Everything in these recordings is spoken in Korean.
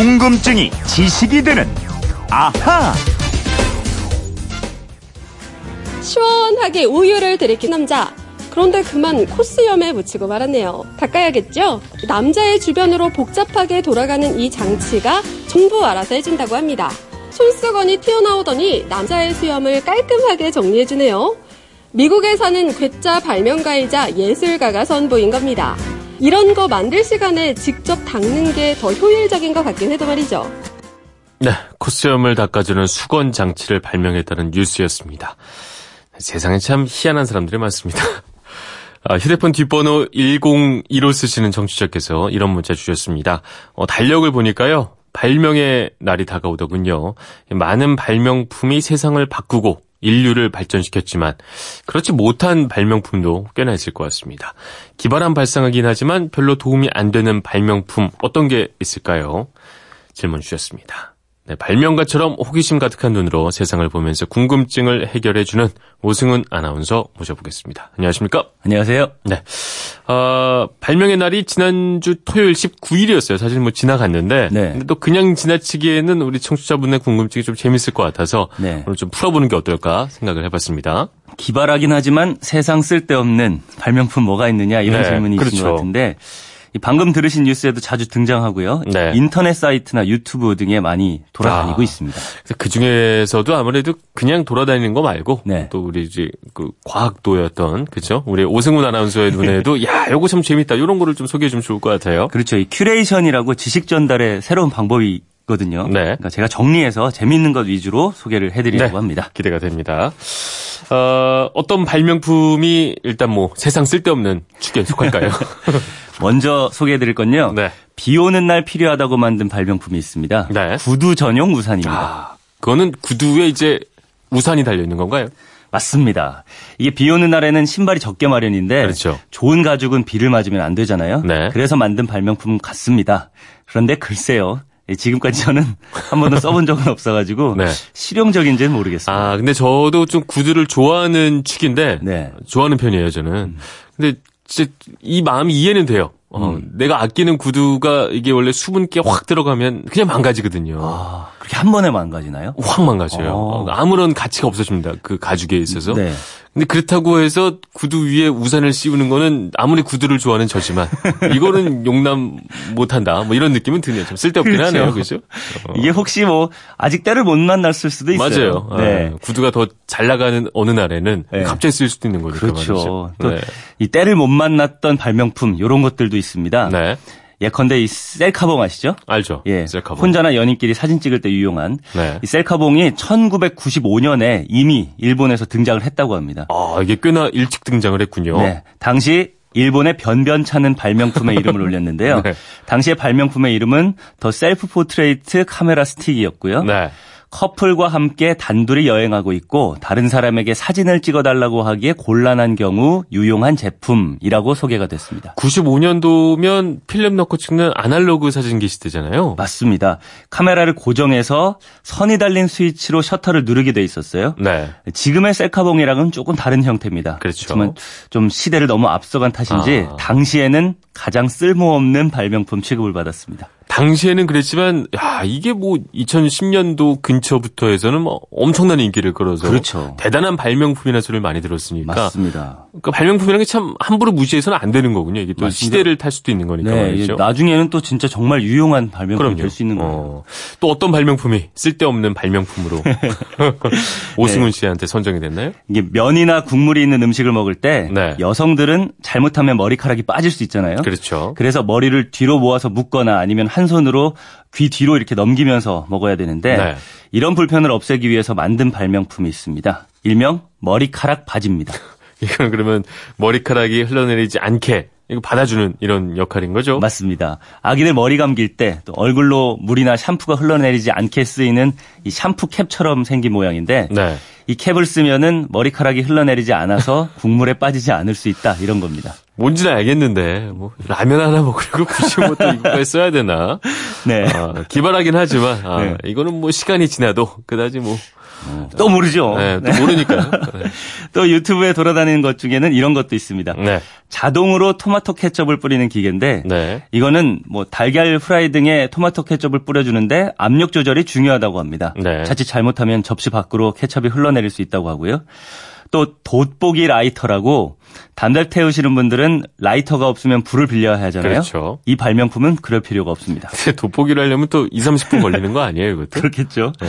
궁금증이 지식이 되는 아하. 시원하게 우유를 들이킨 남자. 그런데 그만 코스염에 묻히고 말았네요. 닦아야겠죠? 남자의 주변으로 복잡하게 돌아가는 이 장치가 전부 알아서 해준다고 합니다. 손수건이 튀어나오더니 남자의 수염을 깔끔하게 정리해주네요. 미국에 사는 괴짜 발명가이자 예술가가 선보인 겁니다. 이런 거 만들 시간에 직접 닦는 게 더 효율적인 것 같긴 해도 말이죠. 네, 코스염을 닦아주는 수건 장치를 발명했다는 뉴스였습니다. 세상에 참 희한한 사람들이 많습니다. 아, 휴대폰 뒷번호 101호 쓰시는 청취자께서 이런 문자 주셨습니다. 어, 달력을 보니까요. 발명의 날이 다가오더군요. 많은 발명품이 세상을 바꾸고 인류를 발전시켰지만 그렇지 못한 발명품도 꽤나 있을 것 같습니다. 기발한 발상이긴 하지만 별로 도움이 안 되는 발명품 어떤 게 있을까요? 질문 주셨습니다. 네, 발명가처럼 호기심 가득한 눈으로 세상을 보면서 궁금증을 해결해주는 오승훈 아나운서 모셔보겠습니다. 안녕하십니까? 안녕하세요. 네. 어, 발명의 날이 지난주 토요일 19일이었어요. 사실 뭐 지나갔는데. 네. 근데 또 그냥 지나치기에는 우리 청취자분의 궁금증이 좀 재밌을 것 같아서 네. 오늘 좀 풀어보는 게 어떨까 생각을 해봤습니다. 기발하긴 하지만 세상 쓸데없는 발명품 뭐가 있느냐 이런 네, 질문이 있는 그렇죠. 것 같은데 이 방금 들으신 뉴스에도 자주 등장하고요. 네. 인터넷 사이트나 유튜브 등에 많이 돌아다니고 아. 있습니다. 그 중에서도 아무래도 그냥 돌아다니는 거 말고 네. 또 우리 이제 그 과학도였던 그죠? 우리 오승훈 아나운서의 눈에도 야, 요거 참 재밌다. 이런 거를 좀 소개해 주면 좋을 것 같아요. 그렇죠. 이 큐레이션이라고 지식 전달의 새로운 방법이 거든요. 네. 그러니까 제가 정리해서 재밌는 것 위주로 소개를 해드리려고 네. 합니다. 기대가 됩니다. 어, 어떤 발명품이 일단 뭐 세상 쓸데없는 축에 속할까요? 먼저 소개해드릴 건요. 네. 비 오는 날 필요하다고 만든 발명품이 있습니다. 네. 구두 전용 우산입니다. 아, 그거는 구두에 이제 우산이 달려 있는 건가요? 맞습니다. 이게 비 오는 날에는 신발이 적게 마련인데 그렇죠. 좋은 가죽은 비를 맞으면 안 되잖아요. 네. 그래서 만든 발명품 같습니다. 그런데 글쎄요. 예, 지금까지 저는 한 번도 써본 적은 없어가지고 네. 실용적인지는 모르겠습니다. 아, 근데 저도 좀 구두를 좋아하는 축인데 네. 좋아하는 편이에요, 저는. 근데 이 마음이 이해는 돼요. 어, 음. 내가 아끼는 구두가 이게 원래 수분기가 확 들어가면 그냥 망가지거든요. 아, 그렇게 한 번에 망가지나요? 확 망가져요. 어. 어, 아무런 가치가 없어집니다. 그 가죽에 있어서. 네. 근데 그렇다고 해서 구두 위에 우산을 씌우는 거는 아무리 구두를 좋아하는 저지만 이거는 용납 못한다. 뭐 이런 느낌은 드네요. 좀 쓸데없긴 그렇죠. 하네요. 그죠? 어. 이게 혹시 뭐 아직 때를 못 만났을 수도 있어요. 맞아요. 네. 아, 구두가 더 잘 나가는 어느 날에는 네. 갑자기 쓸 수도 있는 거니까 그렇죠. 말이죠. 또 네. 이 때를 못 만났던 발명품 이런 것들도 있습니다. 네. 예컨대 이 셀카봉 아시죠? 알죠. 예. 셀카봉. 혼자나 연인끼리 사진 찍을 때 유용한 네. 이 셀카봉이 1995년에 이미 일본에서 등장을 했다고 합니다. 아, 이게 꽤나 일찍 등장을 했군요. 네. 당시 일본의 변변찮은 발명품의 이름을 올렸는데요. 네. 당시의 발명품의 이름은 The Self Portrait Camera Stick이었고요. 네. 커플과 함께 단둘이 여행하고 있고 다른 사람에게 사진을 찍어달라고 하기에 곤란한 경우 유용한 제품이라고 소개가 됐습니다. 95년도면 필름 넣고 찍는 아날로그 사진기 시대잖아요. 맞습니다. 카메라를 고정해서 선이 달린 스위치로 셔터를 누르게 돼 있었어요. 네. 지금의 셀카봉이랑은 조금 다른 형태입니다. 그렇죠. 그렇지만 좀 시대를 너무 앞서간 탓인지 아. 당시에는 가장 쓸모없는 발명품 취급을 받았습니다. 당시에는 그랬지만 야 이게 뭐 2010년도 근처부터 해서는 뭐 엄청난 인기를 끌어서 그렇죠. 대단한 발명품이라는 소리를 많이 들었으니까 맞습니다. 그러니까 발명품이라는 게 참 함부로 무시해서는 안 되는 거군요. 이게 또 맞습니다. 시대를 탈 수도 있는 거니까 네, 말이죠. 나중에는 또 진짜 정말 유용한 발명품이. 될 수 있는 거예요. 어, 또 어떤 발명품이 쓸데없는 발명품으로 오승훈 씨한테 선정이 됐나요? 이게 면이나 국물이 있는 음식을 먹을 때 네. 여성들은 잘못하면 머리카락이 빠질 수 있잖아요. 그렇죠. 그래서 머리를 뒤로 모아서 묶거나 아니면 한 손으로 귀 뒤로 이렇게 넘기면서 먹어야 되는데 네. 이런 불편을 없애기 위해서 만든 발명품이 있습니다. 일명 머리카락 바지입니다. 이건 그러면 머리카락이 흘러내리지 않게 이거 받아주는 이런 역할인 거죠? 맞습니다. 아기들 머리 감길 때 또 얼굴로 물이나 샴푸가 흘러내리지 않게 쓰이는 이 샴푸 캡처럼 생긴 모양인데 네. 이 캡을 쓰면은 머리카락이 흘러내리지 않아서 국물에 빠지지 않을 수 있다 이런 겁니다. 뭔지는 알겠는데 뭐 라면 하나 먹으려고 굳이 뭐또 이거까지 써야 되나? 네. 아, 기발하긴 하지만 아, 네. 이거는 뭐 시간이 지나도 그다지 뭐 또 모르죠. 네, 또 모르니까요. 네. 또 유튜브에 돌아다니는 것 중에는 이런 것도 있습니다. 네. 자동으로 토마토 케첩을 뿌리는 기계인데 네. 이거는 뭐 달걀 프라이 등에 토마토 케첩을 뿌려주는데 압력 조절이 중요하다고 합니다. 네. 자칫 잘못하면 접시 밖으로 케첩이 흘러내릴 수 있다고 하고요. 또 돋보기 라이터라고 담배 태우시는 분들은 라이터가 없으면 불을 빌려야 하잖아요. 그렇죠. 이 발명품은 그럴 필요가 없습니다. 돋보기를 하려면 또 2, 30분 걸리는 거 아니에요, 이것도? 그렇겠죠. 네.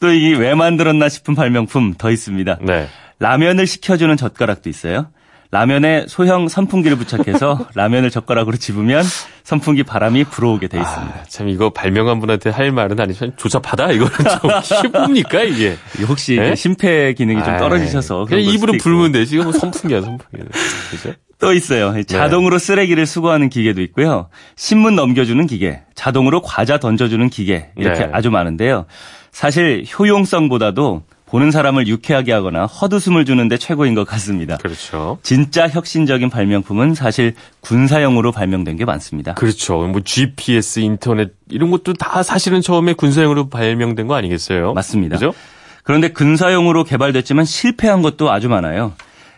또 이게 왜 만들었나 싶은 발명품 더 있습니다. 네. 라면을 식혀주는 젓가락도 있어요. 라면에 소형 선풍기를 부착해서 라면을 젓가락으로 집으면 선풍기 바람이 불어오게 돼 있습니다. 아, 참 이거 발명한 분한테 할 말은 아니지만 조잡하다 이거는 좀 쉽습니까 이게? 혹시 네? 심폐 기능이 좀 아이, 떨어지셔서 그냥 입으로. 불면 되지 이거 뭐 선풍기야 선풍기. 그죠? 또 있어요. 자동으로 쓰레기를 수거하는 기계도 있고요. 신문 넘겨주는 기계, 자동으로 과자 던져주는 기계 이렇게 네. 아주 많은데요. 사실 효용성보다도 보는 사람을 유쾌하게 하거나 헛웃음을 주는데 최고인 것 같습니다. 그렇죠. 진짜 혁신적인 발명품은 사실 군사용으로 발명된 게 많습니다. 그렇죠. 뭐 GPS, 인터넷 이런 것도 다 사실은 처음에 군사용으로 발명된 거 아니겠어요? 맞습니다. 그죠? 그런데 군사용으로 개발됐지만 실패한 것도 아주 많아요.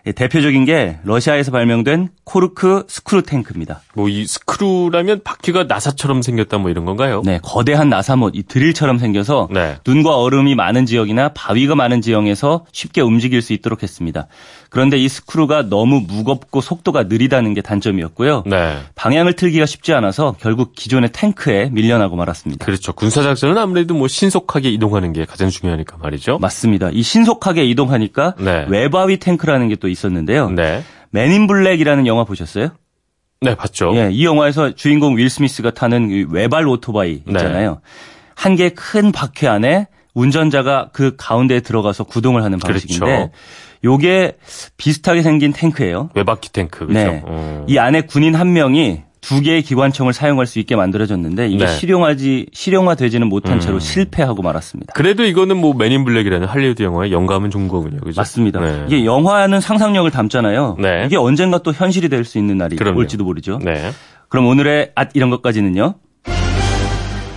예, 대표적인 게 러시아에서 발명된 코르크 스크루 탱크입니다. 뭐 이 스크루라면 바퀴가 나사처럼 생겼다 뭐 이런 건가요? 네, 거대한 나사못, 이 드릴처럼 생겨서 네. 눈과 얼음이 많은 지역이나 바위가 많은 지형에서 쉽게 움직일 수 있도록 했습니다. 그런데 이 스크루가 너무 무겁고 속도가 느리다는 게 단점이었고요. 네. 방향을 틀기가 쉽지 않아서 결국 기존의 탱크에 밀려나고 말았습니다. 그렇죠. 군사작전은 아무래도 뭐 신속하게 이동하는 게 가장 중요하니까 말이죠. 맞습니다. 이 신속하게 이동하니까 네. 외바퀴 탱크라는 게 또 있었는데요. 네. Men in Black이라는 영화 보셨어요? 네, 봤죠. 예, 이 영화에서 주인공 윌 스미스가 타는 이 외발 오토바이 네. 있잖아요. 한 개 큰 바퀴 안에 운전자가 그 가운데에 들어가서 구동을 하는 방식인데 그렇죠. 요게 비슷하게 생긴 탱크예요. 외바퀴 탱크, 그죠? 네. 어. 이 안에 군인 한 명이 두 개의 기관총을 사용할 수 있게 만들어졌는데 이게 네. 실용하지 실용화되지는 못한 채로 음. 실패하고 말았습니다. 그래도 이거는 뭐 Men in Black이라는 할리우드 영화의 영감을 준 거군요. 그죠? 맞습니다. 네. 이게 영화는 상상력을 담잖아요. 네. 이게 언젠가 또 현실이 될 수 있는 날이 그럼요. 올지도 모르죠. 네. 그럼 오늘의 앗 이런 것까지는요.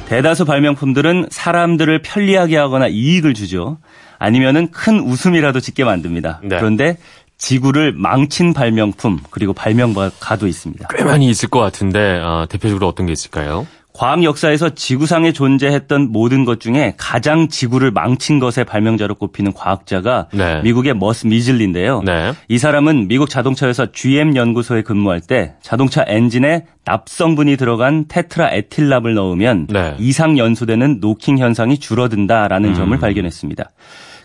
대다수 발명품들은 사람들을 편리하게 하거나 이익을 주죠. 아니면은 큰 웃음이라도 짓게 만듭니다. 네. 그런데 지구를 망친 발명품 그리고 발명가도 있습니다. 꽤 많이 있을 것 같은데 아, 대표적으로 어떤 게 있을까요? 과학 역사에서 지구상에 존재했던 모든 것 중에 가장 지구를 망친 것의 발명자로 꼽히는 과학자가 네. 미국의 토머스 미즐리인데요. 네. 이 사람은 미국 자동차 회사 GM 연구소에 근무할 때 자동차 엔진에 납성분이 들어간 테트라에틸납을 넣으면 네. 이상 연소되는 노킹 현상이 줄어든다라는 음. 점을 발견했습니다.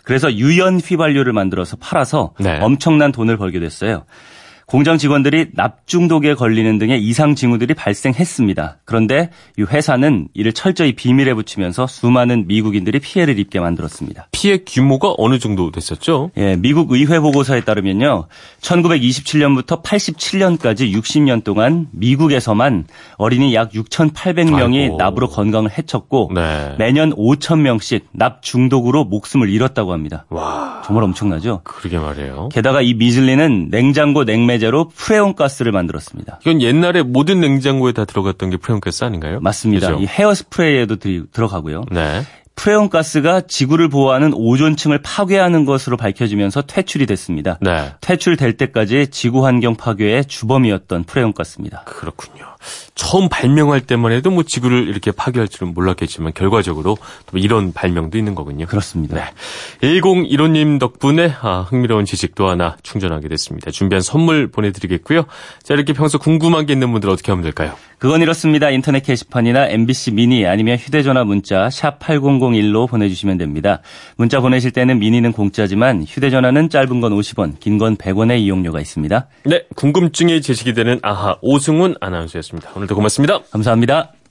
그래서 유연 휘발유를 만들어서 팔아서 네. 엄청난 돈을 벌게 됐어요. 공장 직원들이 납중독에 걸리는 등의 이상 징후들이 발생했습니다. 그런데 이 회사는 이를 철저히 비밀에 붙이면서 수많은 미국인들이 피해를 입게 만들었습니다. 피해 규모가 어느 정도 됐었죠? 예, 미국 의회 보고서에 따르면요. 1927년부터 87년까지 60년 동안 미국에서만 어린이 약 6,800명이 아이고. 납으로 건강을 해쳤고 네. 매년 5,000명씩 납 중독으로 목숨을 잃었다고 합니다. 와, 정말 엄청나죠? 그러게 말이에요. 게다가 이 미즐리는 냉장고 냉매 제로 프레온 가스를 만들었습니다. 이건 옛날에 모든 냉장고에 다 들어갔던 게 프레온 가스 아닌가요? 맞습니다. 그죠? 이 헤어 스프레이에도 들- 들어가고요. 네. 프레온 가스가 지구를 보호하는 오존층을 파괴하는 것으로 밝혀지면서 퇴출이 됐습니다. 네. 퇴출될 때까지 지구 환경 파괴의 주범이었던 프레온 가스입니다. 그렇군요. 처음 발명할 때만 해도 뭐 지구를 이렇게 파괴할 줄은 몰랐겠지만 결과적으로 또 이런 발명도 있는 거군요. 그렇습니다. 네. 1015님 덕분에 아, 흥미로운 지식도 하나 충전하게 됐습니다. 준비한 선물 보내드리겠고요. 자, 이렇게 평소 궁금한 게 있는 분들 어떻게 하면 될까요? 그건 이렇습니다. 인터넷 게시판이나 MBC 미니 아니면 휴대전화 문자 샵 8001로 보내주시면 됩니다. 문자 보내실 때는 미니는 공짜지만 휴대전화는 짧은 건 50원, 긴 건 100원의 이용료가 있습니다. 네, 궁금증이 제시이 되는 아하 오승훈 아나운서였습니다. 오늘도 고맙습니다. 감사합니다.